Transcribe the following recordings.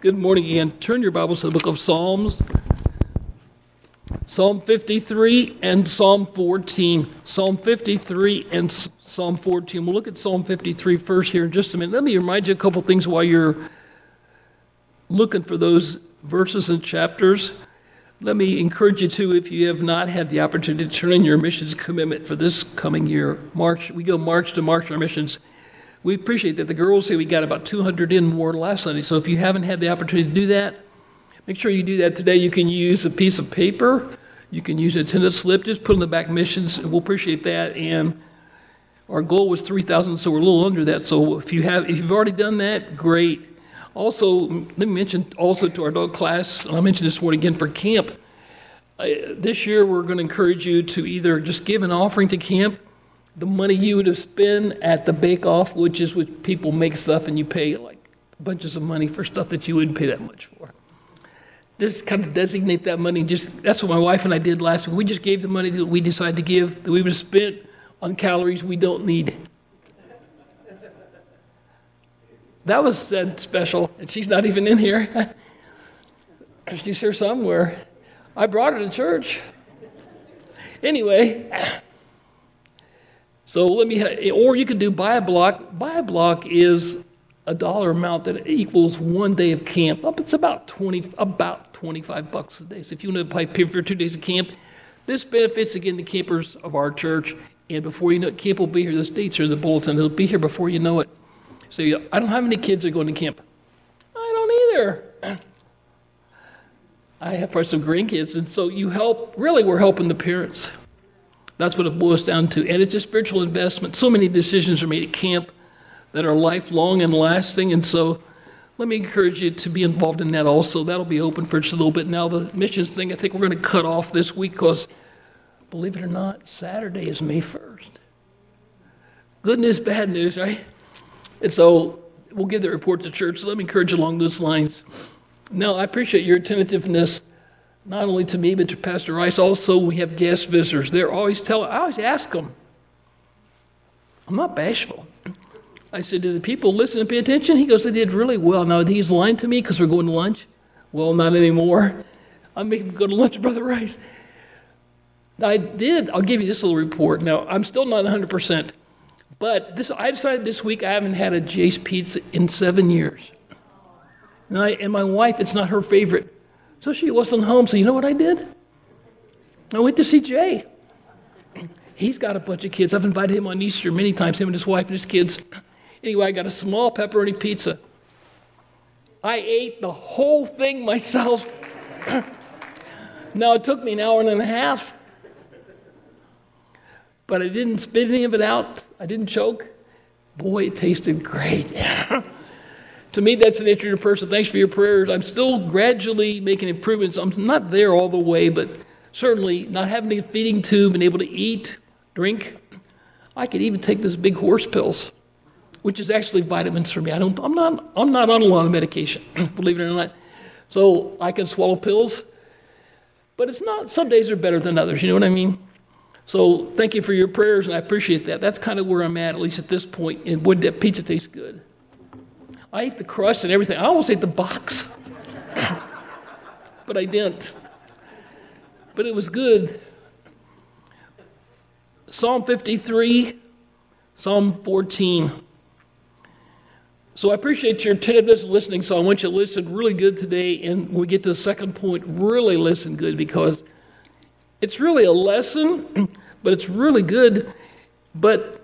Good morning again. Turn your Bibles to the book of Psalms. Psalm 53 and Psalm 14. Psalm 53 and Psalm 14. We'll look at Psalm 53 first here in just a minute. Let me remind you a couple things while you're looking for those verses and chapters. Let me encourage you to, if you have not had the opportunity to turn in your missions commitment for this coming year, March, we go March to March our missions. We appreciate that the girls say we got about 200 in more last Sunday. So if you haven't had the opportunity to do that, make sure you do that today. You can use a piece of paper, you can use an attendance slip, just put in the back missions. We'll appreciate that. And our goal was 3,000, so we're a little under that. So if you have, if you've already done that, great. Also, let me mention also to our dog class, and I mentioned this morning again for camp. Uh, this year, we're going to encourage you to either just give an offering to camp the money you would have spent at the bake off, which is what people make stuff and you pay like bunches of money for stuff that you wouldn't pay that much for. Just kind of designate that money. Just that's what my wife and I did last week. We just gave the money that we decided to give that we would have spent on calories we don't need. That was said special, and she's not even in here. she's here somewhere. I brought her to church. Anyway, so let me, or you could do buy a block. Buy a block is a dollar amount that equals one day of camp. Up, it's about twenty, about twenty-five bucks a day. So if you want to pay for two days of camp, this benefits again the campers of our church. And before you know it, camp will be here. Those dates are the bulletin. It'll be here before you know it. So you, I don't have any kids that are going to camp. I don't either. I have some grandkids, and so you help. Really, we're helping the parents. That's what it boils down to. And it's a spiritual investment. So many decisions are made at camp that are lifelong and lasting. And so let me encourage you to be involved in that also. That'll be open for just a little bit. Now, the missions thing, I think we're going to cut off this week because, believe it or not, Saturday is May 1st. Good news, bad news, right? And so we'll give the report to church. So let me encourage you along those lines. Now, I appreciate your attentiveness not only to me, but to Pastor Rice. Also, we have guest visitors. They're always telling, I always ask them. I'm not bashful. I said, Did the people listen and pay attention? He goes, They did really well. Now, he's lying to me because we're going to lunch? Well, not anymore. I'm making go to lunch, Brother Rice. I did. I'll give you this little report. Now, I'm still not 100%, but this, I decided this week I haven't had a Jay's pizza in seven years. And, I, and my wife, it's not her favorite. So she wasn't home. So you know what I did? I went to see Jay. He's got a bunch of kids. I've invited him on Easter many times, him and his wife and his kids. Anyway, I got a small pepperoni pizza. I ate the whole thing myself. now, it took me an hour and a half, but I didn't spit any of it out. I didn't choke. Boy, it tasted great. to me, that's an interesting person. Thanks for your prayers. I'm still gradually making improvements. I'm not there all the way, but certainly not having a feeding tube and able to eat, drink. I could even take those big horse pills, which is actually vitamins for me. I don't, I'm, not, I'm not on a lot of medication, believe it or not. So I can swallow pills, but it's not, some days are better than others, you know what I mean? So thank you for your prayers, and I appreciate that. That's kind of where I'm at, at least at this point. And would that pizza taste good? I ate the crust and everything. I almost ate the box, but I didn't. But it was good. Psalm 53, Psalm 14. So I appreciate your attentiveness and listening. So I want you to listen really good today. And when we get to the second point, really listen good because it's really a lesson, but it's really good. But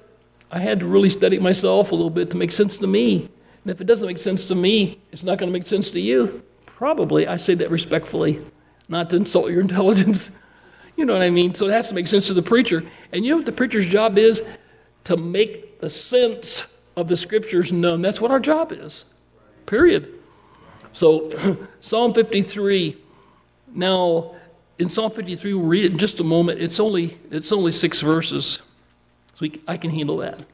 I had to really study myself a little bit to make sense to me. And if it doesn't make sense to me, it's not going to make sense to you. Probably. I say that respectfully, not to insult your intelligence. You know what I mean? So it has to make sense to the preacher. And you know what the preacher's job is? To make the sense of the scriptures known. That's what our job is. Period. So, Psalm 53. Now, in Psalm 53, we'll read it in just a moment. It's only, it's only six verses, so we, I can handle that.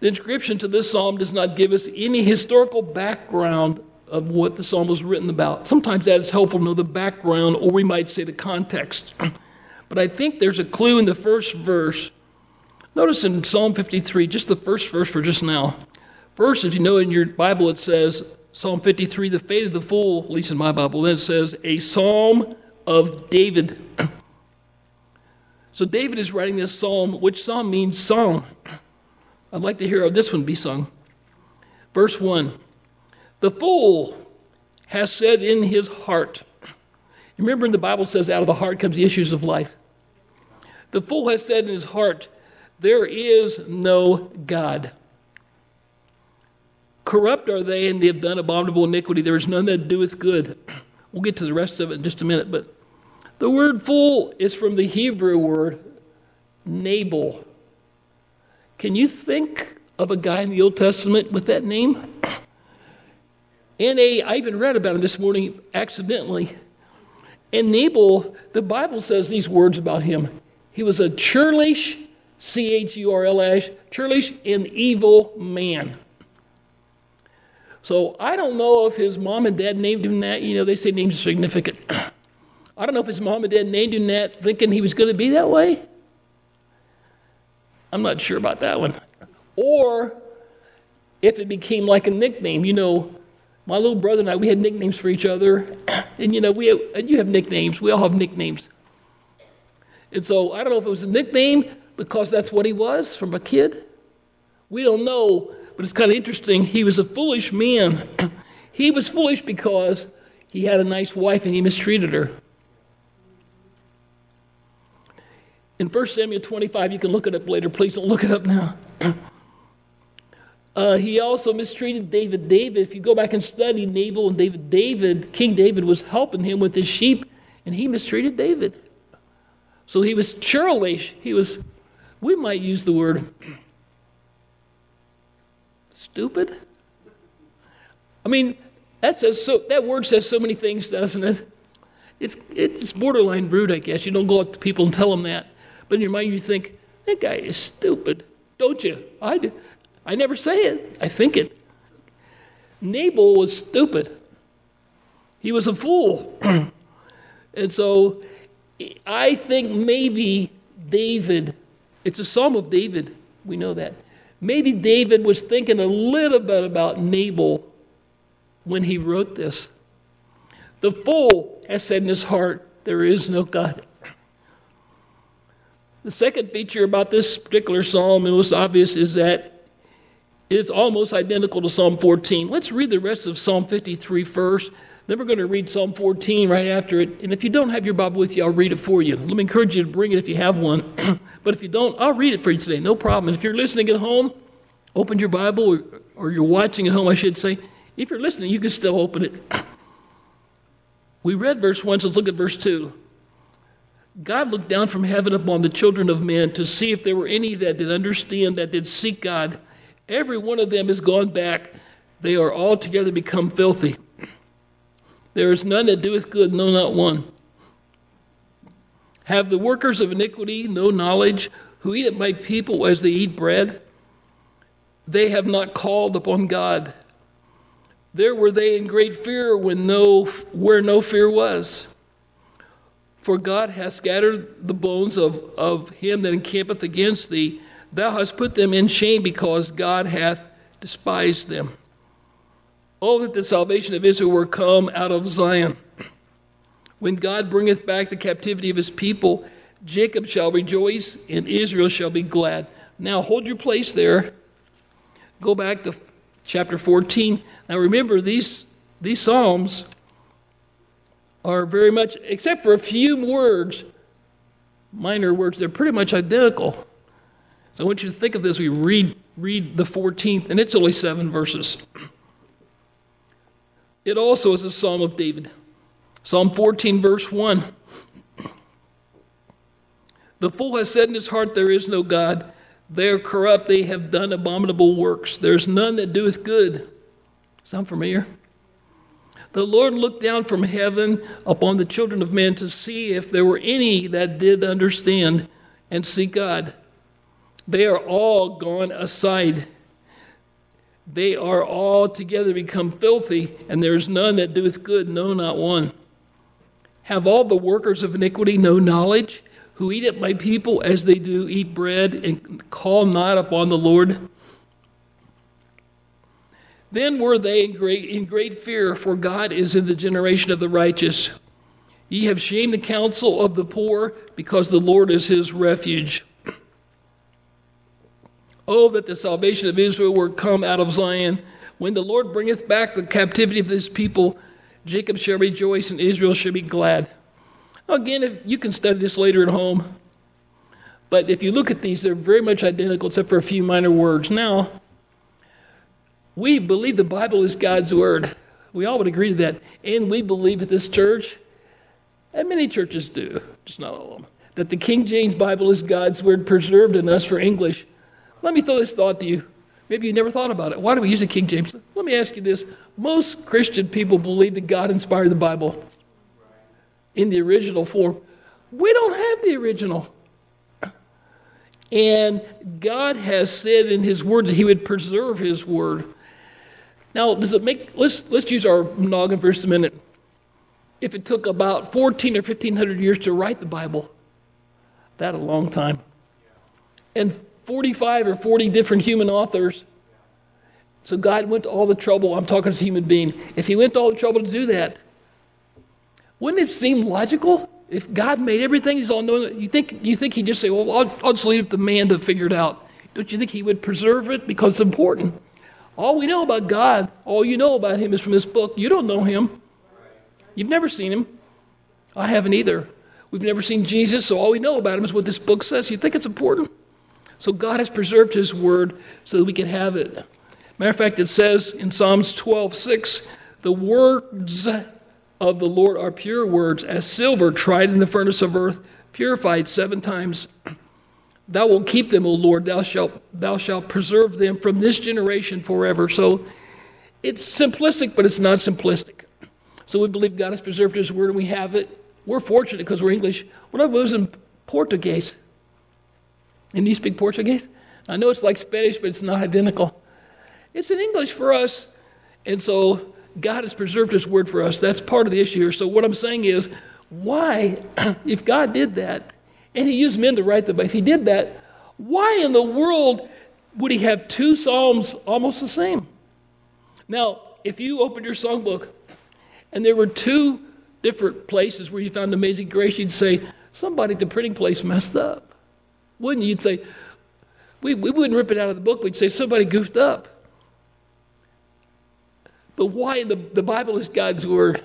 The inscription to this psalm does not give us any historical background of what the psalm was written about. Sometimes that is helpful to know the background, or we might say the context. but I think there's a clue in the first verse. Notice in Psalm 53, just the first verse for just now. First, if you know in your Bible, it says Psalm 53, the fate of the fool, at least in my Bible, then it says a psalm of David. So David is writing this psalm, which psalm means song. I'd like to hear this one be sung. Verse 1 The fool has said in his heart, remember in the Bible says, out of the heart comes the issues of life. The fool has said in his heart, There is no God. Corrupt are they, and they have done abominable iniquity. There is none that doeth good. We'll get to the rest of it in just a minute, but the word fool is from the Hebrew word Nabal. Can you think of a guy in the Old Testament with that name? And a, I even read about him this morning accidentally. And Nabal, the Bible says these words about him. He was a churlish, C H U R L S, churlish and evil man. So I don't know if his mom and dad named him that. You know, they say names are significant. I don't know if his mom and dad named him that thinking he was going to be that way. I'm not sure about that one. Or if it became like a nickname. You know, my little brother and I, we had nicknames for each other. And, you know, we have, you have nicknames. We all have nicknames. And so I don't know if it was a nickname because that's what he was from a kid. We don't know, but it's kind of interesting. He was a foolish man. he was foolish because he had a nice wife and he mistreated her. In 1 Samuel 25, you can look it up later. Please don't look it up now. Uh, he also mistreated David. David, if you go back and study Nabal and David, David, King David was helping him with his sheep, and he mistreated David. So he was churlish. He was, we might use the word stupid. I mean, that says so. That word says so many things, doesn't it? It's it's borderline rude, I guess. You don't go up to people and tell them that. But in your mind, you think, that guy is stupid, don't you? I, do. I never say it, I think it. Nabal was stupid. He was a fool. and so I think maybe David, it's a psalm of David, we know that. Maybe David was thinking a little bit about Nabal when he wrote this. The fool has said in his heart, There is no God. The second feature about this particular psalm, and most obvious, is that it's almost identical to Psalm 14. Let's read the rest of Psalm 53 first. Then we're going to read Psalm 14 right after it. And if you don't have your Bible with you, I'll read it for you. Let me encourage you to bring it if you have one. but if you don't, I'll read it for you today, no problem. And if you're listening at home, open your Bible, or, or you're watching at home, I should say. If you're listening, you can still open it. we read verse 1, so let's look at verse 2. God looked down from heaven upon the children of men to see if there were any that did understand, that did seek God. Every one of them is gone back. They are altogether become filthy. There is none that doeth good, no, not one. Have the workers of iniquity no knowledge, who eat at my people as they eat bread? They have not called upon God. There were they in great fear when no, where no fear was. For God hath scattered the bones of, of him that encampeth against thee. Thou hast put them in shame because God hath despised them. Oh, that the salvation of Israel were come out of Zion. When God bringeth back the captivity of his people, Jacob shall rejoice and Israel shall be glad. Now hold your place there. Go back to chapter 14. Now remember, these, these Psalms are very much, except for a few words, minor words, they're pretty much identical. So I want you to think of this. We read, read the 14th, and it's only seven verses. It also is a psalm of David. Psalm 14, verse 1. The fool has said in his heart, There is no God. They are corrupt. They have done abominable works. There's none that doeth good. Sound familiar? The Lord looked down from heaven upon the children of men to see if there were any that did understand and see God. They are all gone aside. They are all together become filthy, and there is none that doeth good, no, not one. Have all the workers of iniquity no knowledge, who eat at my people as they do eat bread, and call not upon the Lord? Then were they in great, in great fear, for God is in the generation of the righteous. Ye have shamed the counsel of the poor, because the Lord is his refuge. Oh, that the salvation of Israel were come out of Zion. When the Lord bringeth back the captivity of his people, Jacob shall rejoice and Israel shall be glad. Again, if you can study this later at home. But if you look at these, they're very much identical except for a few minor words. Now, we believe the Bible is God's Word. We all would agree to that. And we believe at this church, and many churches do, just not all of them, that the King James Bible is God's Word preserved in us for English. Let me throw this thought to you. Maybe you never thought about it. Why do we use the King James? Let me ask you this. Most Christian people believe that God inspired the Bible in the original form. We don't have the original. And God has said in His Word that He would preserve His Word. Now, does it make, let's, let's use our noggin for just a minute. If it took about 14 or 1500 years to write the Bible, that a long time. And 45 or 40 different human authors. So God went to all the trouble, I'm talking as a human being. If He went to all the trouble to do that, wouldn't it seem logical? If God made everything, He's all knowing, you think, you think He'd just say, Well, I'll, I'll just leave it to man to figure it out? Don't you think He would preserve it because it's important? All we know about God, all you know about Him is from this book. You don't know Him, you've never seen Him. I haven't either. We've never seen Jesus, so all we know about Him is what this book says. You think it's important? So God has preserved His word so that we can have it. Matter of fact, it says in Psalms 12 6, the words of the Lord are pure words, as silver tried in the furnace of earth, purified seven times. Thou wilt keep them, O Lord. Thou shalt, thou shalt preserve them from this generation forever. So it's simplistic, but it's not simplistic. So we believe God has preserved His word and we have it. We're fortunate because we're English. When I was in Portuguese, and you speak Portuguese? I know it's like Spanish, but it's not identical. It's in English for us. And so God has preserved His word for us. That's part of the issue here. So what I'm saying is, why, if God did that, and He used men to write them, but if He did that, why in the world would He have two Psalms almost the same? Now, if you opened your songbook and there were two different places where you found amazing grace, you'd say, somebody at the printing place messed up. Wouldn't you? You'd say, we, we wouldn't rip it out of the book. We'd say somebody goofed up. But why? The, the Bible is God's word.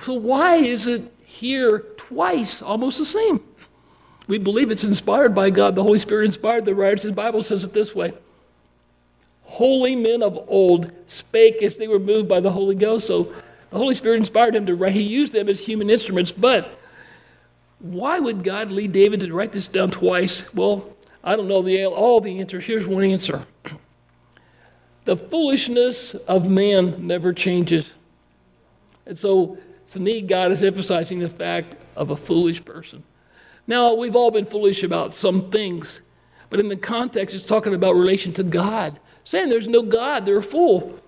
So why is it here twice almost the same? We believe it's inspired by God. The Holy Spirit inspired the writers. The Bible says it this way Holy men of old spake as they were moved by the Holy Ghost. So the Holy Spirit inspired him to write. He used them as human instruments. But why would God lead David to write this down twice? Well, I don't know the, all the answers. Here's one answer The foolishness of man never changes. And so, to me, God is emphasizing the fact of a foolish person. Now, we've all been foolish about some things, but in the context, it's talking about relation to God. Saying there's no God, they're a fool.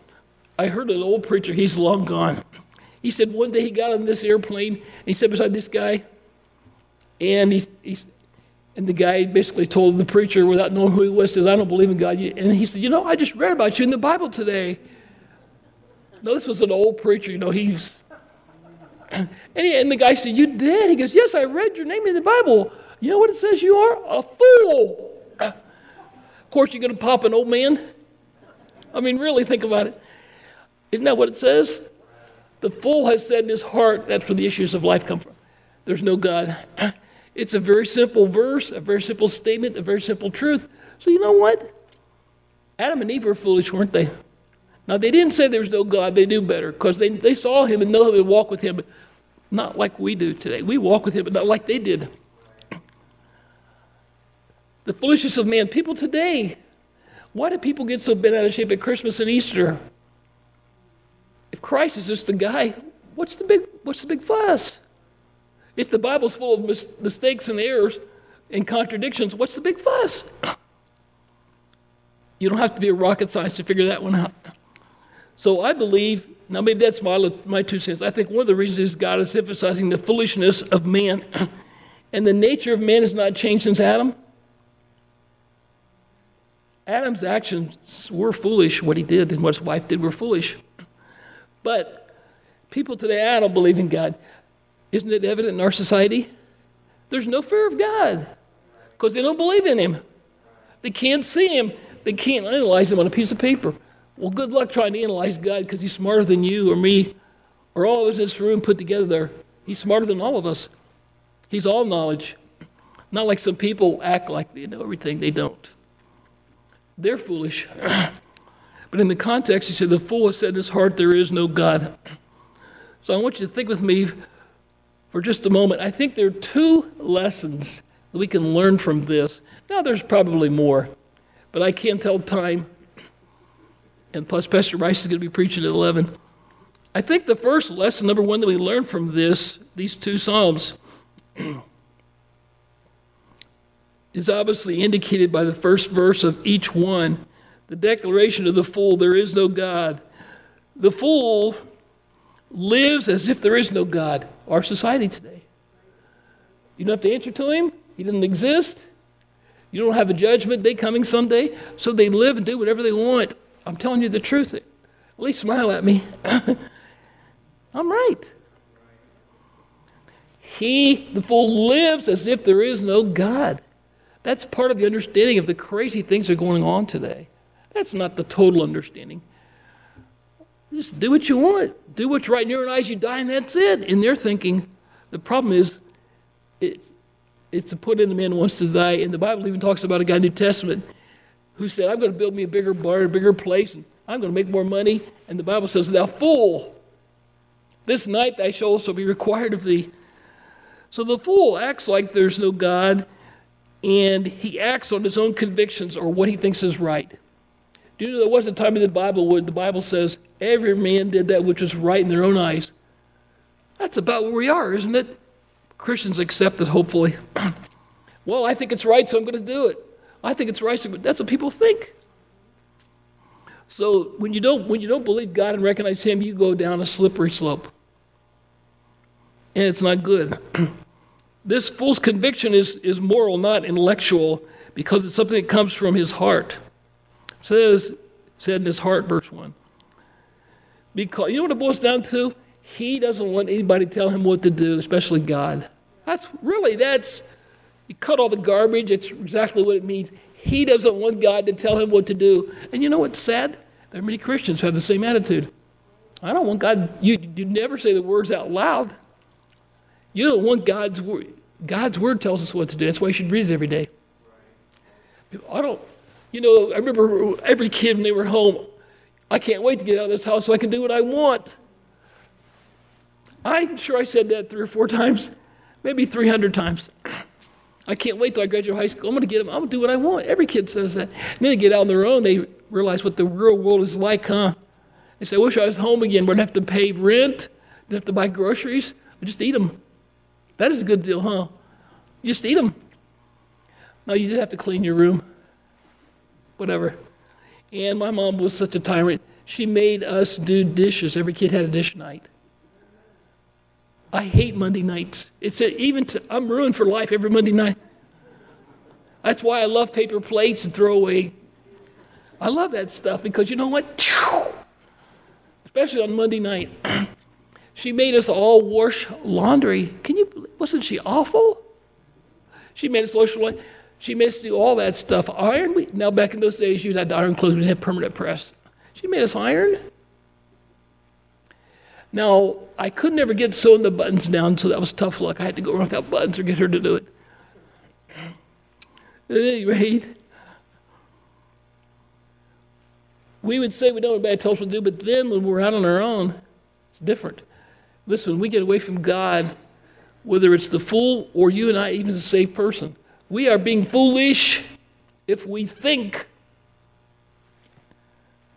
I heard an old preacher, he's long gone. He said one day he got on this airplane and he sat beside this guy, and he's, and the guy basically told the preacher without knowing who he was, says, I don't believe in God. And he said, You know, I just read about you in the Bible today. No, this was an old preacher, you know, he's and, he, and the guy said, You did? He goes, Yes, I read your name in the Bible. You know what it says you are? A fool. Of course, you're going to pop an old man. I mean, really think about it. Isn't that what it says? The fool has said in his heart, that's where the issues of life come from. There's no God. It's a very simple verse, a very simple statement, a very simple truth. So, you know what? Adam and Eve were foolish, weren't they? Now, they didn't say there was no God, they knew better because they, they saw him and know him and walk with him, not like we do today. We walk with him, but not like they did. The foolishness of man. People today, why do people get so bent out of shape at Christmas and Easter? If Christ is just the guy, what's the big, what's the big fuss? If the Bible's full of mis- mistakes and errors and contradictions, what's the big fuss? You don't have to be a rocket scientist to figure that one out. So I believe, now maybe that's my, my two cents. I think one of the reasons is God is emphasizing the foolishness of man. and the nature of man has not changed since Adam. Adam's actions were foolish. What he did and what his wife did were foolish. But people today, I don't believe in God. Isn't it evident in our society? There's no fear of God because they don't believe in Him. They can't see Him, they can't analyze Him on a piece of paper. Well, good luck trying to analyze God because He's smarter than you or me or all of us in this room put together there. He's smarter than all of us. He's all knowledge. Not like some people act like they know everything, they don't. They're foolish. but in the context, he said, The fool has said in his heart, There is no God. So I want you to think with me for just a moment. I think there are two lessons that we can learn from this. Now, there's probably more, but I can't tell time. And plus, Pastor Rice is going to be preaching at 11. I think the first lesson, number one, that we learn from this, these two Psalms, is obviously indicated by the first verse of each one the declaration of the fool there is no God. The fool lives as if there is no God, our society today. You don't have to answer to him, he doesn't exist. You don't have a judgment day coming someday, so they live and do whatever they want. I'm telling you the truth. At least smile at me. I'm right. He, the fool, lives as if there is no God. That's part of the understanding of the crazy things that are going on today. That's not the total understanding. Just do what you want. Do what's right in your eyes. You die, and that's it. And they're thinking, the problem is, it's, it's to put in the man who wants to die. And the Bible even talks about a guy in the New Testament who said, I'm going to build me a bigger barn, a bigger place, and I'm going to make more money. And the Bible says, Thou fool, this night thy shall also be required of thee. So the fool acts like there's no God and he acts on his own convictions or what he thinks is right. Do you know there was a time in the Bible where the Bible says every man did that which was right in their own eyes? That's about where we are, isn't it? Christians accept it, hopefully. well, I think it's right, so I'm going to do it. I think it's right, but that's what people think. So when you don't when you don't believe God and recognize Him, you go down a slippery slope, and it's not good. This fool's conviction is, is moral, not intellectual, because it's something that comes from his heart. It says, said in his heart, verse 1. Because you know what it boils down to? He doesn't want anybody to tell him what to do, especially God. That's really that's you cut all the garbage, it's exactly what it means. He doesn't want God to tell him what to do. And you know what's sad? There are many Christians who have the same attitude. I don't want God, you, you never say the words out loud. You don't want God's word. God's word tells us what to do. That's why you should read it every day. I don't, you know, I remember every kid when they were home, I can't wait to get out of this house so I can do what I want. I'm sure I said that three or four times, maybe 300 times. I can't wait till I graduate high school. I'm going to get them. I'm going to do what I want. Every kid says that. And then they get out on their own. They realize what the real world is like, huh? They say, I wish I was home again. Wouldn't have to pay rent. Didn't have to buy groceries. We just eat them. That is a good deal, huh? You just eat them. No, you just have to clean your room. Whatever. And my mom was such a tyrant. She made us do dishes. Every kid had a dish night. I hate Monday nights. It's a, even to, I'm ruined for life every Monday night. That's why I love paper plates and throwaway. I love that stuff because you know what? Especially on Monday night. she made us all wash laundry. Can you wasn't she awful? She made us wash laundry. She made us do all that stuff. Iron. We, now, back in those days, you had to iron clothes. We didn't have permanent press. She made us iron. Now, I could never get sewing the buttons down, so that was tough luck. I had to go without buttons or get her to do it. At any rate, we would say we don't know what bad tells us to do, but then when we're out on our own, it's different. Listen, when we get away from God, whether it's the fool or you and I, even as a saved person. We are being foolish if we think,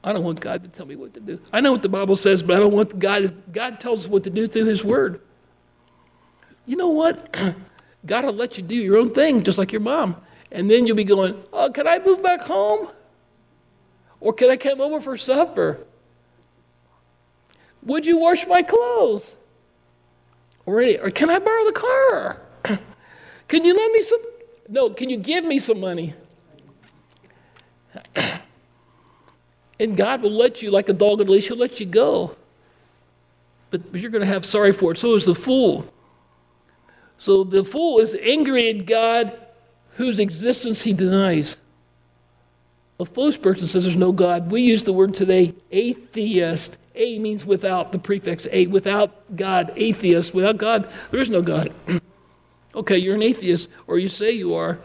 I don't want God to tell me what to do. I know what the Bible says, but I don't want God. God tells us what to do through His Word. You know what? God will let you do your own thing, just like your mom. And then you'll be going, Oh, can I move back home? Or can I come over for supper? Would you wash my clothes? Or, any, or can I borrow the car? can you lend me some? No, can you give me some money? And God will let you, like a dog on a leash, He'll let you go. But, but you're going to have sorry for it. So is the fool. So the fool is angry at God whose existence he denies. A foolish person says there's no God. We use the word today, atheist. A means without, the prefix A, without God, atheist. Without God, there is no God. okay, you're an atheist, or you say you are.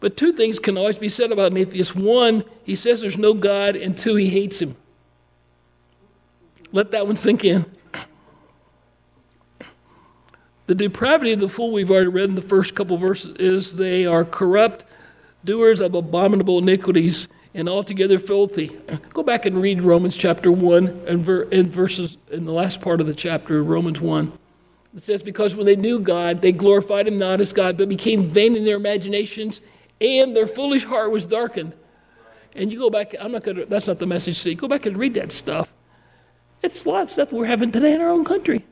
But two things can always be said about an atheist. One, he says there's no God, and two, he hates him. Let that one sink in. The depravity of the fool we've already read in the first couple verses is they are corrupt, doers of abominable iniquities, and altogether filthy. Go back and read Romans chapter 1 and, ver- and verses in the last part of the chapter, Romans 1. It says, Because when they knew God, they glorified him not as God, but became vain in their imaginations and their foolish heart was darkened. And you go back, I'm not going to, that's not the message today. Go back and read that stuff. It's a lot of stuff we're having today in our own country.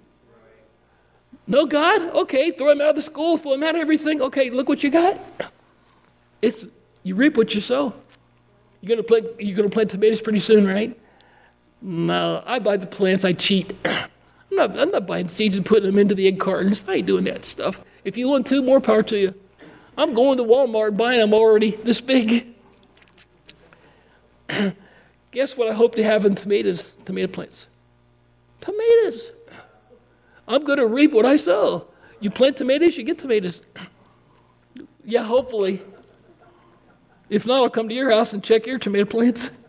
No God? Okay, throw him out of the school, throw him out of everything. Okay, look what you got. It's you reap what you sow. You're gonna plant you're gonna plant tomatoes pretty soon, right? No, I buy the plants, I cheat. I'm not, I'm not buying seeds and putting them into the egg cartons. I ain't doing that stuff. If you want to, more power to you. I'm going to Walmart buying them already this big. Guess what I hope to have in tomatoes, tomato plants? Tomatoes. I'm going to reap what I sow. You plant tomatoes, you get tomatoes. yeah, hopefully. If not, I'll come to your house and check your tomato plants.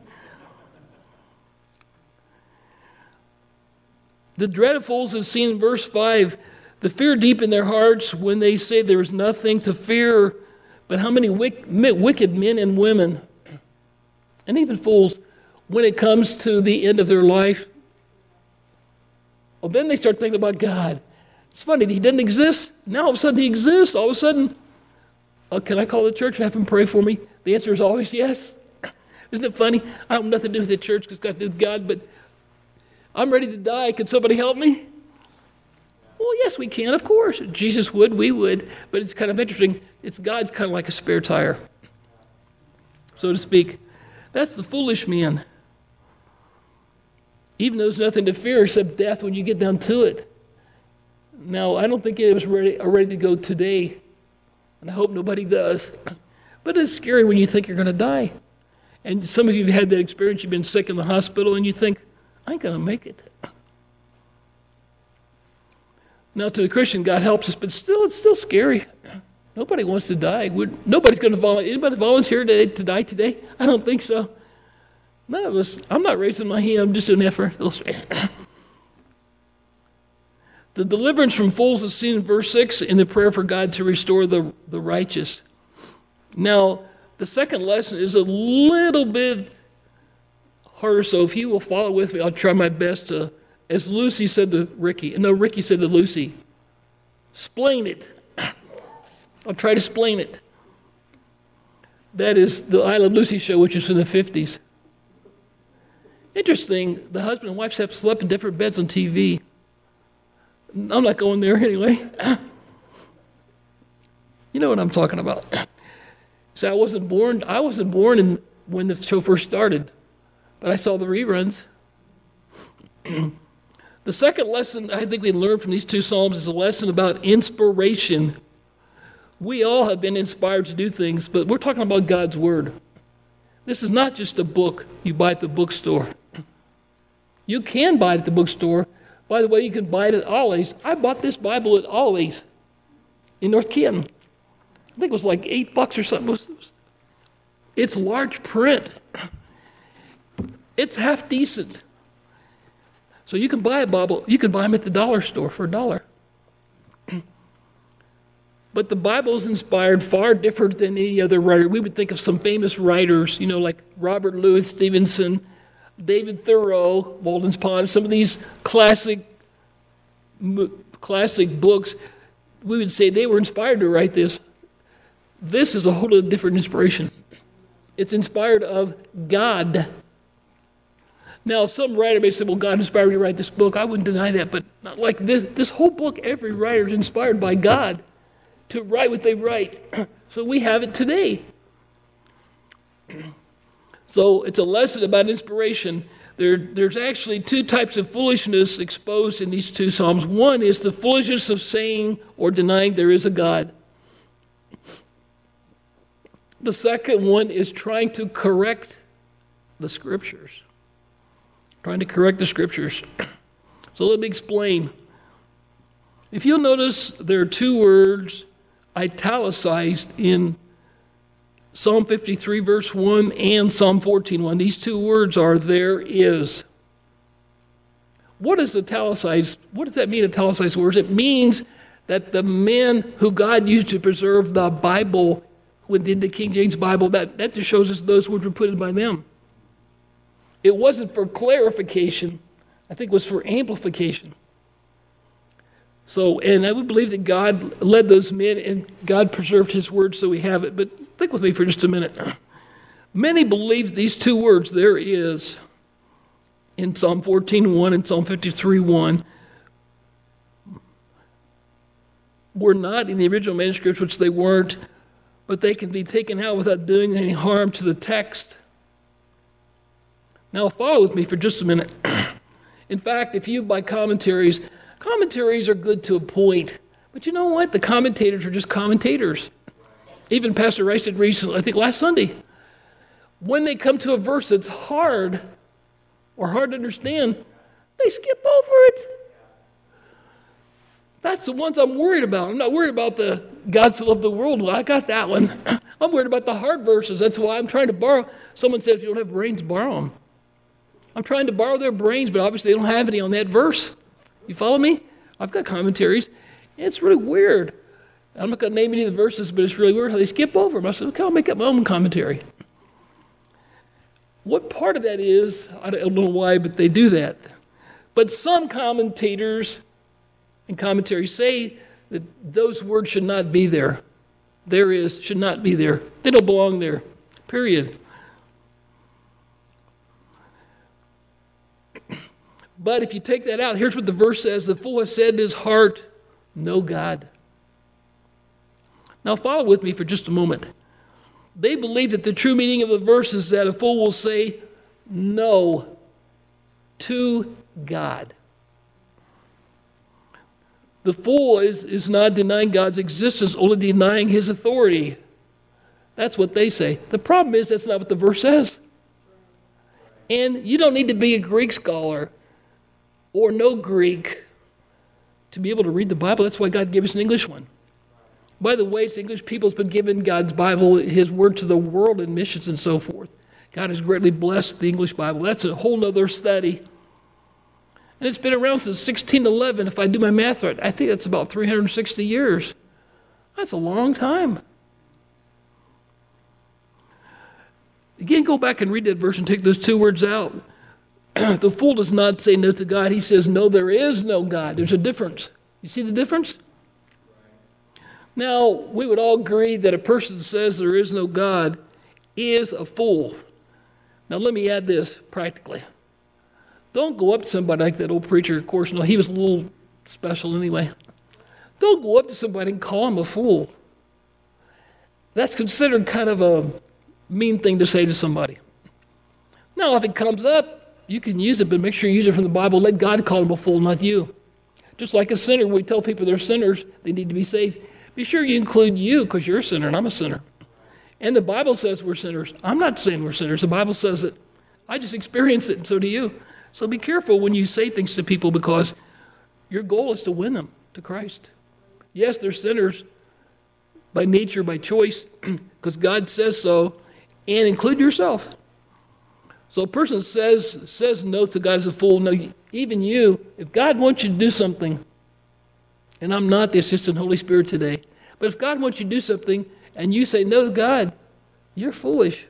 The dread of fools is seen in verse 5 the fear deep in their hearts when they say there is nothing to fear. But how many wicked men and women, and even fools, when it comes to the end of their life, well, then they start thinking about God. It's funny, he didn't exist. Now all of a sudden he exists. All of a sudden, oh, can I call the church and have him pray for me? The answer is always yes. Isn't it funny? I have nothing to do with the church because got to do with God, but I'm ready to die. Can somebody help me? Well, yes, we can, of course. Jesus would, we would, but it's kind of interesting. It's God's kind of like a spare tire, so to speak. That's the foolish man. Even though there's nothing to fear except death when you get down to it. Now, I don't think it was ready, uh, ready to go today, and I hope nobody does. But it's scary when you think you're going to die. And some of you have had that experience. You've been sick in the hospital, and you think, I ain't going to make it. Now, to the Christian, God helps us, but still, it's still scary. Nobody wants to die. We're, nobody's going to volunteer. Anybody volunteer to, to die today? I don't think so. None of us. I'm not raising my hand. I'm just doing effort. the deliverance from fools is seen in verse 6 in the prayer for God to restore the, the righteous. Now, the second lesson is a little bit harder, so if you will follow with me, I'll try my best to as Lucy said to Ricky, no, Ricky said to Lucy, explain it. I'll try to explain it. That is the I Love Lucy show, which is from the 50s. Interesting, the husband and wife have slept in different beds on TV. I'm not going there anyway. you know what I'm talking about. So I wasn't born, I wasn't born in, when the show first started, but I saw the reruns. The second lesson I think we learn from these two Psalms is a lesson about inspiration. We all have been inspired to do things, but we're talking about God's Word. This is not just a book you buy at the bookstore. You can buy it at the bookstore. By the way, you can buy it at Ollie's. I bought this Bible at Ollie's in North Canton. I think it was like eight bucks or something. It's large print. It's half decent. So you can buy a Bible, you can buy them at the dollar store for a dollar. But the Bible is inspired far different than any other writer. We would think of some famous writers, you know, like Robert Louis Stevenson, David Thoreau, Walden's Pond, some of these classic, classic books. We would say they were inspired to write this. This is a whole different inspiration. It's inspired of God. Now, if some writer may say, well, God inspired me to write this book. I wouldn't deny that, but not like this. This whole book, every writer is inspired by God to write what they write. so we have it today. So it's a lesson about inspiration. There, there's actually two types of foolishness exposed in these two Psalms. One is the foolishness of saying or denying there is a God. The second one is trying to correct the scriptures. Trying to correct the scriptures. So let me explain. If you'll notice, there are two words italicized in Psalm 53, verse 1, and Psalm 14, 1. These two words are there is. What is italicized? What does that mean, italicized words? It means that the men who God used to preserve the Bible within the King James Bible, that, that just shows us those words were put in by them. It wasn't for clarification, I think it was for amplification. So, and I would believe that God led those men and God preserved his word so we have it. But think with me for just a minute. Many believe these two words, there is, in Psalm 14.1 and Psalm 53.1, were not in the original manuscripts, which they weren't, but they can be taken out without doing any harm to the text. Now, follow with me for just a minute. in fact, if you buy commentaries, Commentaries are good to a point, but you know what? The commentators are just commentators. Even Pastor Rice said recently, I think last Sunday, when they come to a verse that's hard or hard to understand, they skip over it. That's the ones I'm worried about. I'm not worried about the God so loved the world. Well, I got that one. I'm worried about the hard verses. That's why I'm trying to borrow. Someone said, if you don't have brains, borrow them. I'm trying to borrow their brains, but obviously they don't have any on that verse. You follow me? I've got commentaries. It's really weird. I'm not going to name any of the verses, but it's really weird how they skip over them. I said, okay, I'll make up my own commentary. What part of that is, I don't know why, but they do that. But some commentators and commentaries say that those words should not be there. There is, should not be there. They don't belong there, period. But if you take that out, here's what the verse says The fool has said in his heart, No God. Now, follow with me for just a moment. They believe that the true meaning of the verse is that a fool will say no to God. The fool is, is not denying God's existence, only denying his authority. That's what they say. The problem is that's not what the verse says. And you don't need to be a Greek scholar or no Greek to be able to read the Bible. That's why God gave us an English one. By the way, it's English people has been given God's Bible, His word to the world in missions and so forth. God has greatly blessed the English Bible. That's a whole other study. And it's been around since 1611. If I do my math right, I think that's about 360 years. That's a long time. Again, go back and read that verse and take those two words out. the fool does not say no to God. He says, No, there is no God. There's a difference. You see the difference? Now, we would all agree that a person that says there is no God is a fool. Now, let me add this practically. Don't go up to somebody like that old preacher, of course, no, he was a little special anyway. Don't go up to somebody and call him a fool. That's considered kind of a mean thing to say to somebody. Now, if it comes up, you can use it, but make sure you use it from the Bible. Let God call them a fool, not you. Just like a sinner, we tell people they're sinners, they need to be saved. Be sure you include you because you're a sinner and I'm a sinner. And the Bible says we're sinners. I'm not saying we're sinners. The Bible says it. I just experience it, and so do you. So be careful when you say things to people because your goal is to win them to Christ. Yes, they're sinners by nature, by choice, because God says so, and include yourself. So a person says, says no to God as a fool. No, even you, if God wants you to do something, and I'm not the assistant Holy Spirit today, but if God wants you to do something and you say no to God, you're foolish.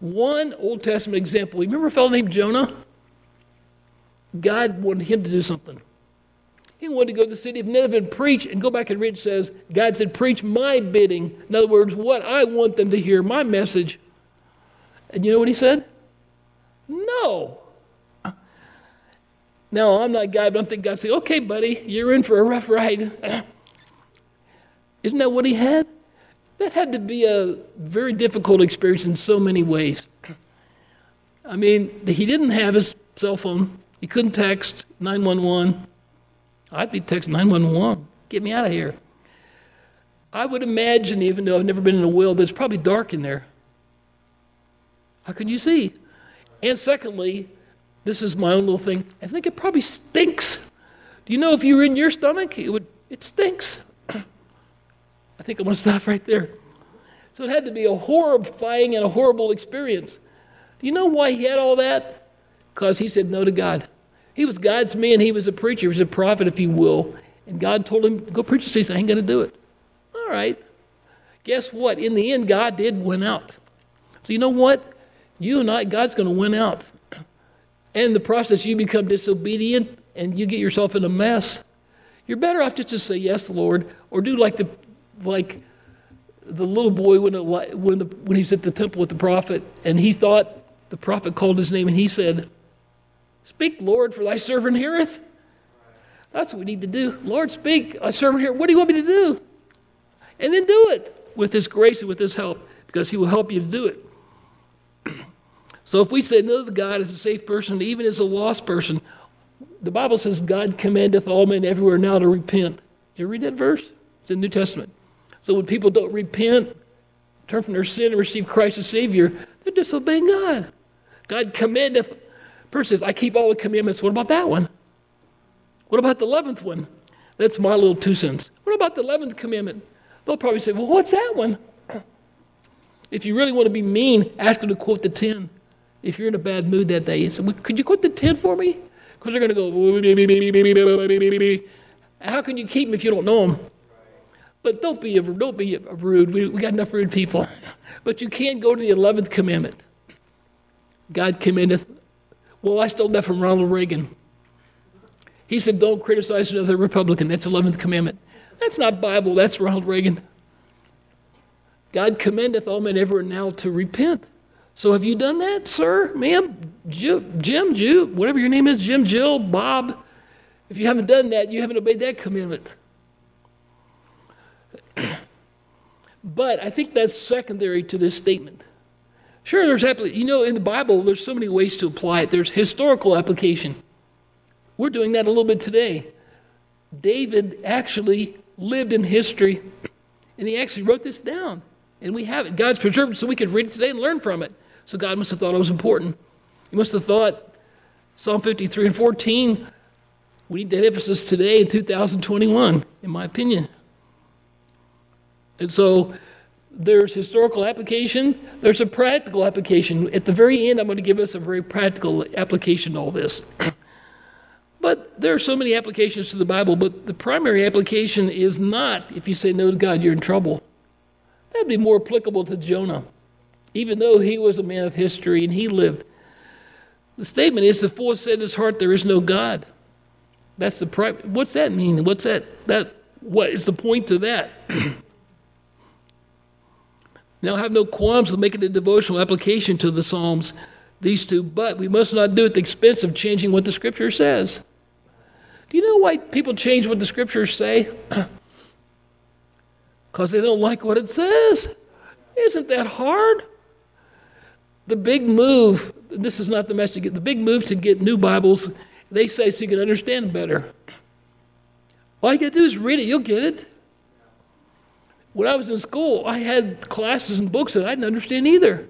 One Old Testament example. Remember a fellow named Jonah? God wanted him to do something. He wanted to go to the city of Nineveh and preach, and go back and read. It says, God said, Preach my bidding. In other words, what I want them to hear, my message. And you know what he said? No. Now, I'm not God, but I'm thinking God say, okay, buddy, you're in for a rough ride. Isn't that what he had? That had to be a very difficult experience in so many ways. I mean, he didn't have his cell phone. He couldn't text 911. I'd be texting 911. Get me out of here. I would imagine, even though I've never been in a well, that's probably dark in there. How can you see? And secondly, this is my own little thing. I think it probably stinks. Do you know if you were in your stomach, it would it stinks. I think I'm going to stop right there. So it had to be a horrifying and a horrible experience. Do you know why he had all that? Because he said no to God. He was God's man. He was a preacher. He was a prophet, if you will. And God told him, go preach. He said, I ain't going to do it. All right. Guess what? In the end, God did win out. So you know what? You and I, God's going to win out. And the process, you become disobedient and you get yourself in a mess. You're better off just to say yes, Lord, or do like the like the little boy when, it, when, the, when he's at the temple with the prophet, and he thought the prophet called his name, and he said, Speak, Lord, for thy servant heareth. That's what we need to do. Lord, speak, thy servant heareth. What do you want me to do? And then do it with his grace and with his help, because he will help you to do it. So if we say no to God as a safe person, even as a lost person, the Bible says God commandeth all men everywhere now to repent. Did you read that verse? It's in the New Testament. So when people don't repent, turn from their sin and receive Christ as Savior, they're disobeying God. God commandeth. Person says, I keep all the commandments. What about that one? What about the 11th one? That's my little two cents. What about the 11th commandment? They'll probably say, Well, what's that one? If you really want to be mean, ask them to quote the 10. If you're in a bad mood that day, you say, well, Could you quote the 10 for me? Because they're going to go, How can you keep them if you don't know them? But don't be, don't be a rude. We, we got enough rude people. But you can't go to the 11th commandment. God commandeth. Well, I stole that from Ronald Reagan. He said, Don't criticize another Republican. That's 11th commandment. That's not Bible, that's Ronald Reagan. God commendeth all men everywhere now to repent. So have you done that, sir, ma'am, Jim, Jew, whatever your name is, Jim, Jill, Bob? If you haven't done that, you haven't obeyed that commandment. but I think that's secondary to this statement. Sure, there's you know in the Bible there's so many ways to apply it. There's historical application. We're doing that a little bit today. David actually lived in history, and he actually wrote this down, and we have it. God's preserved it so we can read it today and learn from it. So God must have thought it was important. He must have thought Psalm 53 and 14. We need that emphasis today in 2021, in my opinion. And so there's historical application, there's a practical application. At the very end, I'm going to give us a very practical application to all this. but there are so many applications to the Bible, but the primary application is not if you say no to God, you're in trouble. That would be more applicable to Jonah, even though he was a man of history and he lived. The statement is the fool said in his heart, There is no God. That's the what's that mean? What's that? That what is the point to that? Now, I have no qualms with making a devotional application to the Psalms, these two, but we must not do it at the expense of changing what the Scripture says. Do you know why people change what the Scriptures say? Because they don't like what it says. Isn't that hard? The big move, this is not the message, the big move to get new Bibles, they say so you can understand better. All you got to do is read it, you'll get it. When I was in school, I had classes and books that I didn't understand either.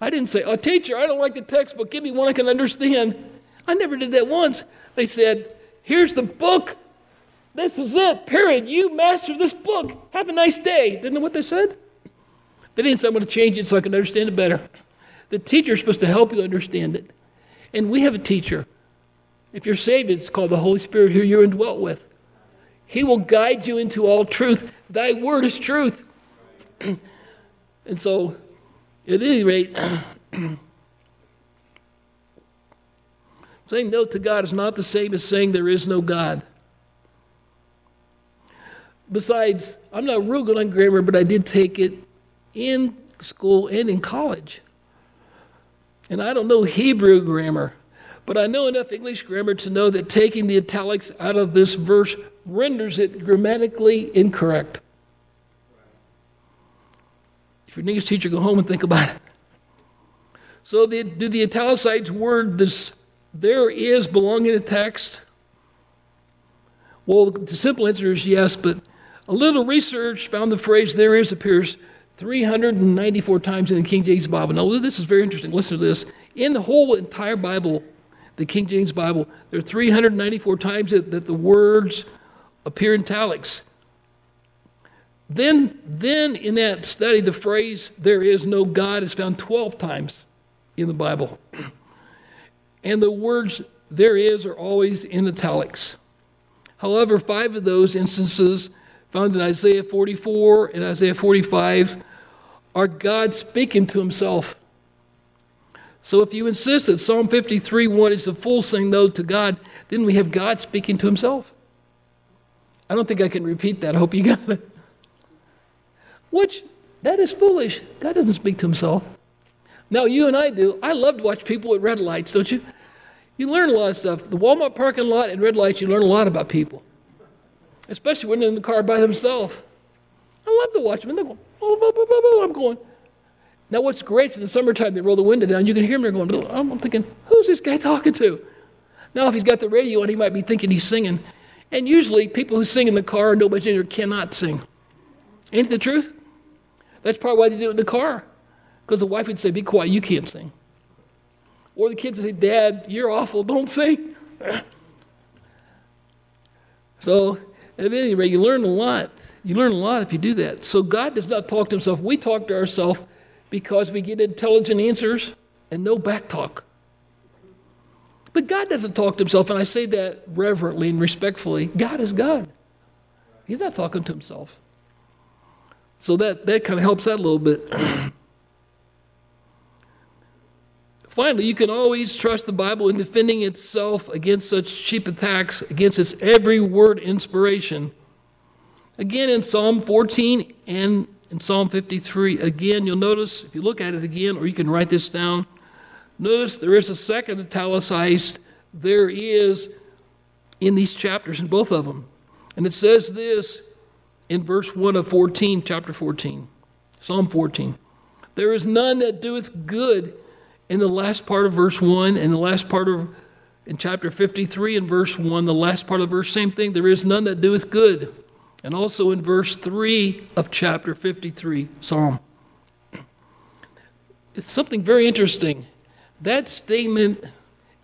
I didn't say, Oh, teacher, I don't like the textbook. Give me one I can understand. I never did that once. They said, Here's the book. This is it, period. You master this book. Have a nice day. Didn't know what they said? They I'm going to change it so I can understand it better. The teacher is supposed to help you understand it. And we have a teacher. If you're saved, it's called the Holy Spirit who you're indwelt with. He will guide you into all truth. Thy word is truth. and so, at any rate, saying no to God is not the same as saying there is no God. Besides, I'm not real good on grammar, but I did take it in school and in college. And I don't know Hebrew grammar. But I know enough English grammar to know that taking the italics out of this verse renders it grammatically incorrect. If you're an English teacher, go home and think about it. So, the, do the italicized word, this there is, belong in the text? Well, the simple answer is yes, but a little research found the phrase there is appears 394 times in the King James Bible. Now, this is very interesting. Listen to this. In the whole entire Bible, the King James Bible, there are 394 times that, that the words appear in italics. Then, then in that study, the phrase there is no God is found 12 times in the Bible. And the words there is are always in italics. However, five of those instances found in Isaiah 44 and Isaiah 45 are God speaking to himself. So if you insist that Psalm 53 1 is the full sing though to God, then we have God speaking to himself. I don't think I can repeat that. I hope you got it. Which, that is foolish. God doesn't speak to himself. Now, you and I do. I love to watch people at red lights, don't you? You learn a lot of stuff. The Walmart parking lot and red lights, you learn a lot about people, especially when they're in the car by themselves. I love to watch them. I'm going. Now, what's great is in the summertime, they roll the window down. You can hear. They're going, I'm thinking, who's this guy talking to? Now, if he's got the radio on, he might be thinking he's singing. And usually, people who sing in the car, nobody's in cannot sing. Ain't it the truth? That's probably why they do it in the car. Because the wife would say, Be quiet, you can't sing. Or the kids would say, Dad, you're awful, don't sing. so, at any rate, you learn a lot. You learn a lot if you do that. So, God does not talk to himself. We talk to ourselves because we get intelligent answers and no back talk. But God doesn't talk to himself, and I say that reverently and respectfully. God is God. He's not talking to himself. So that, that kind of helps that a little bit. Finally, you can always trust the Bible in defending itself against such cheap attacks, against its every word inspiration. Again, in Psalm 14 and in Psalm 53, again, you'll notice, if you look at it again, or you can write this down, notice there is a second italicized, there is in these chapters, in both of them. And it says this in verse 1 of 14, chapter 14, Psalm 14. There is none that doeth good in the last part of verse 1 and the last part of in chapter 53 and verse 1, the last part of the verse, same thing. There is none that doeth good. And also in verse 3 of chapter 53, Psalm. It's something very interesting. That statement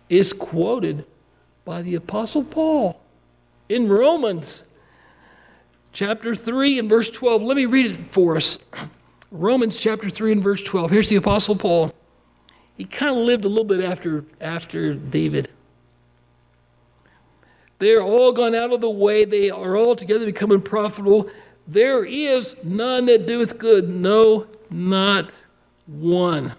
is quoted by the Apostle Paul in Romans chapter 3 and verse 12. Let me read it for us. Romans chapter 3 and verse 12. Here's the Apostle Paul he kind of lived a little bit after, after David. They are all gone out of the way. They are all together becoming profitable. There is none that doeth good, no, not one.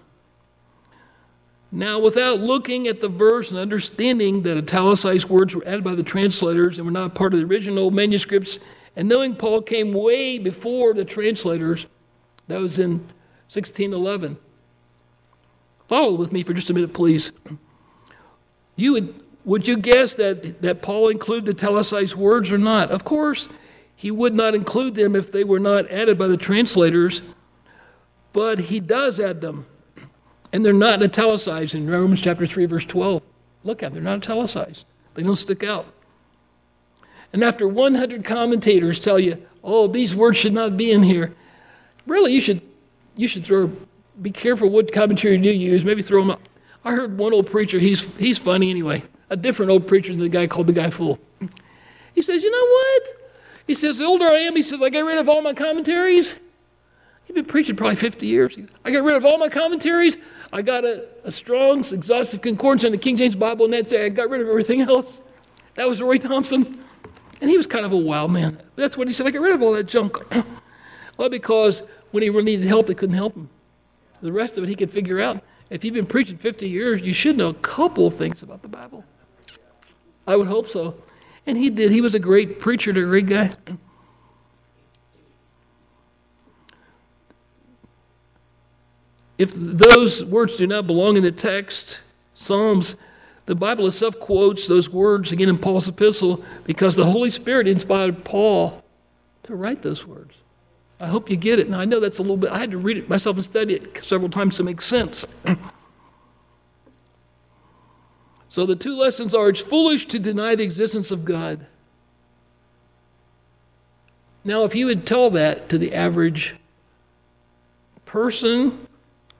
Now, without looking at the verse and understanding that italicized words were added by the translators and were not part of the original manuscripts, and knowing Paul came way before the translators, that was in 1611. Follow with me for just a minute, please. You would, would you guess that, that Paul included the italicized words or not? Of course, he would not include them if they were not added by the translators, but he does add them. And they're not italicized in Romans chapter 3, verse 12. Look at them, they're not italicized. They don't stick out. And after 100 commentators tell you, oh, these words should not be in here, really, you should, you should throw be careful what commentary you use. Maybe throw them up. I heard one old preacher, he's, he's funny anyway, a different old preacher than the guy called the guy fool. He says, You know what? He says, The older I am, he says, I got rid of all my commentaries. He's been preaching probably 50 years. I got rid of all my commentaries. I got a, a Strong's exhaustive concordance in the King James Bible, and that's it. I got rid of everything else. That was Roy Thompson. And he was kind of a wild man. That's what he said. I got rid of all that junk. well, because when he really needed help, they couldn't help him. The rest of it he could figure out. If you've been preaching 50 years, you should know a couple things about the Bible. I would hope so. And he did. He was a great preacher, a great guy. If those words do not belong in the text, Psalms, the Bible itself quotes those words again in Paul's epistle because the Holy Spirit inspired Paul to write those words. I hope you get it. Now, I know that's a little bit, I had to read it myself and study it several times to make sense. so the two lessons are it's foolish to deny the existence of God. Now, if you would tell that to the average person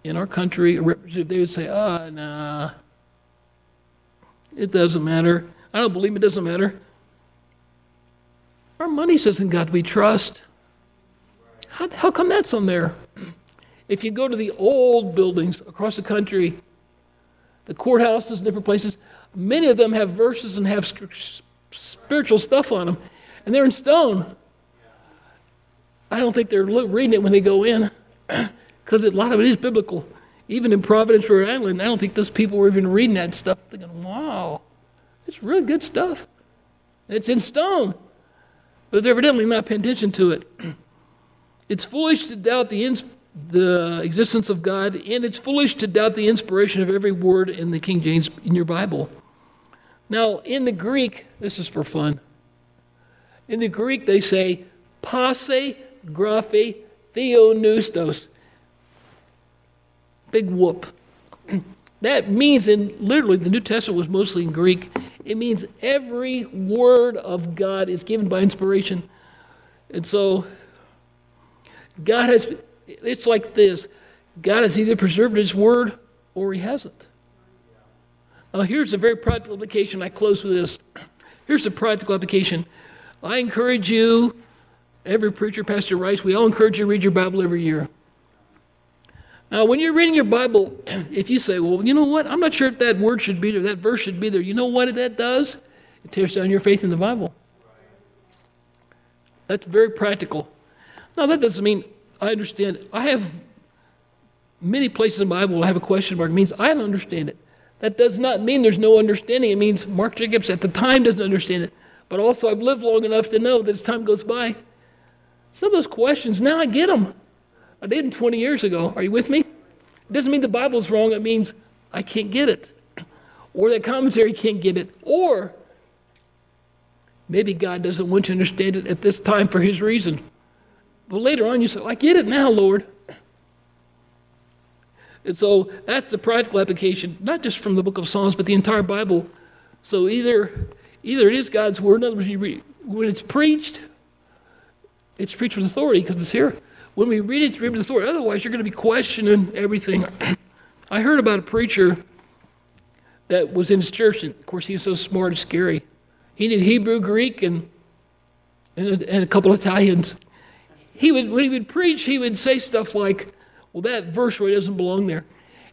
in our country, a representative, they would say, ah, oh, nah, it doesn't matter. I don't believe it doesn't matter. Our money says in God we trust. How, how come that's on there? If you go to the old buildings across the country, the courthouses, different places, many of them have verses and have spiritual stuff on them, and they're in stone. I don't think they're reading it when they go in, because a lot of it is biblical. Even in Providence, Rhode Island, I don't think those people were even reading that stuff, thinking, wow, it's really good stuff. And it's in stone, but they're evidently not paying attention to it. It's foolish to doubt the, ins- the existence of God, and it's foolish to doubt the inspiration of every word in the King James in your Bible. Now, in the Greek, this is for fun. In the Greek, they say, passe graphe theopneustos. Big whoop. That means, in literally, the New Testament was mostly in Greek. It means every word of God is given by inspiration. And so, God has, it's like this God has either preserved His word or He hasn't. Now, here's a very practical application. I close with this. Here's a practical application. I encourage you every preacher, Pastor Rice, we all encourage you to read your Bible every year. Now, when you're reading your Bible, if you say, well, you know what, I'm not sure if that word should be there, that verse should be there, you know what that does? It tears down your faith in the Bible. That's very practical. Now, that doesn't mean I understand. I have many places in the Bible have a question mark. It means I don't understand it. That does not mean there's no understanding. It means Mark Jacobs at the time doesn't understand it. But also, I've lived long enough to know that as time goes by, some of those questions, now I get them. I didn't 20 years ago. Are you with me? It doesn't mean the Bible's wrong. It means I can't get it. Or that commentary can't get it. Or maybe God doesn't want you to understand it at this time for his reason. But later on, you say, I get it now, Lord. And so that's the practical application, not just from the book of Psalms, but the entire Bible. So either, either it is God's word, in other words, you read, when it's preached, it's preached with authority because it's here. When we read it, read with authority. Otherwise, you're going to be questioning everything. I heard about a preacher that was in his church, and of course, he was so smart and scary. He knew Hebrew, Greek, and, and, a, and a couple Italians. He would, when he would preach, he would say stuff like, well, that verse really doesn't belong there.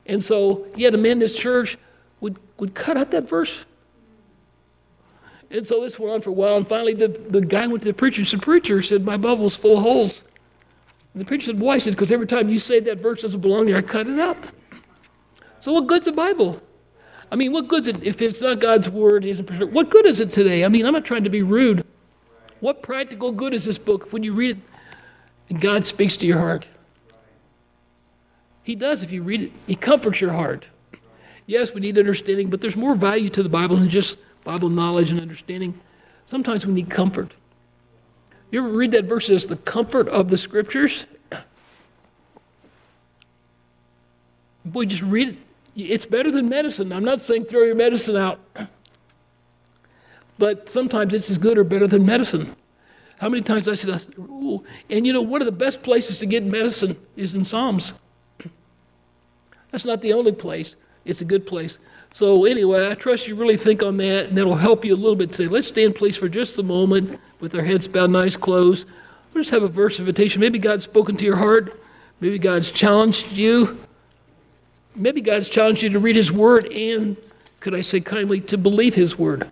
And so yet a man in this church would, would cut out that verse and so this went on for a while, and finally the, the guy went to the preacher and said, Preacher, said, my Bible's full of holes. And the preacher said, Why? He said, Because every time you say that verse doesn't belong there, I cut it out. So what good's the Bible? I mean, what good's it if it's not God's word, it isn't preserved? What good is it today? I mean, I'm not trying to be rude. What practical good is this book when you read it and God speaks to your heart? He does if you read it. He comforts your heart. Yes, we need understanding, but there's more value to the Bible than just Bible knowledge and understanding. Sometimes we need comfort. You ever read that verse as the comfort of the scriptures? Boy, just read it. It's better than medicine. I'm not saying throw your medicine out, but sometimes it's as good or better than medicine. How many times I said, Ooh. and you know, one of the best places to get medicine is in Psalms. That's not the only place, it's a good place. So, anyway, I trust you really think on that, and that'll help you a little bit today. Let's stand, please, for just a moment with our heads bowed, eyes closed. We'll just have a verse of invitation. Maybe God's spoken to your heart. Maybe God's challenged you. Maybe God's challenged you to read His Word and, could I say kindly, to believe His Word.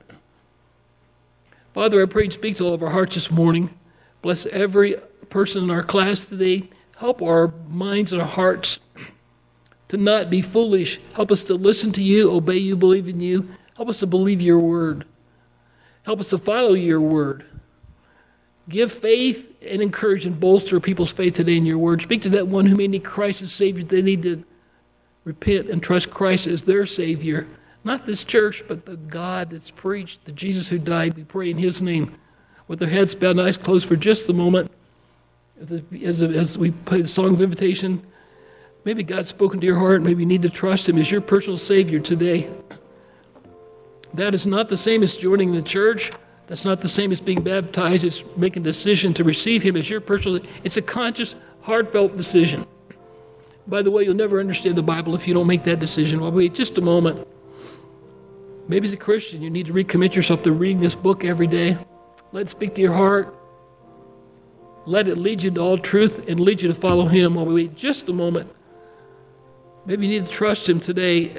Father, I pray you speak to all of our hearts this morning. Bless every person in our class today. Help our minds and our hearts to not be foolish. Help us to listen to you, obey you, believe in you. Help us to believe your word. Help us to follow your word. Give faith and encourage and bolster people's faith today in your word. Speak to that one who may need Christ as Savior. They need to repent and trust Christ as their Savior. Not this church, but the God that's preached, the Jesus who died. We pray in His name with their heads bowed and eyes closed for just a moment. as, as we play the song of invitation, maybe God's spoken to your heart. Maybe you need to trust Him as your personal Savior today. That is not the same as joining the church. That's not the same as being baptized. It's making a decision to receive Him as your personal. It's a conscious, heartfelt decision. By the way, you'll never understand the Bible if you don't make that decision. Well, wait just a moment. Maybe as a Christian, you need to recommit yourself to reading this book every day. Let it speak to your heart. Let it lead you to all truth and lead you to follow Him. While we wait just a moment, maybe you need to trust Him today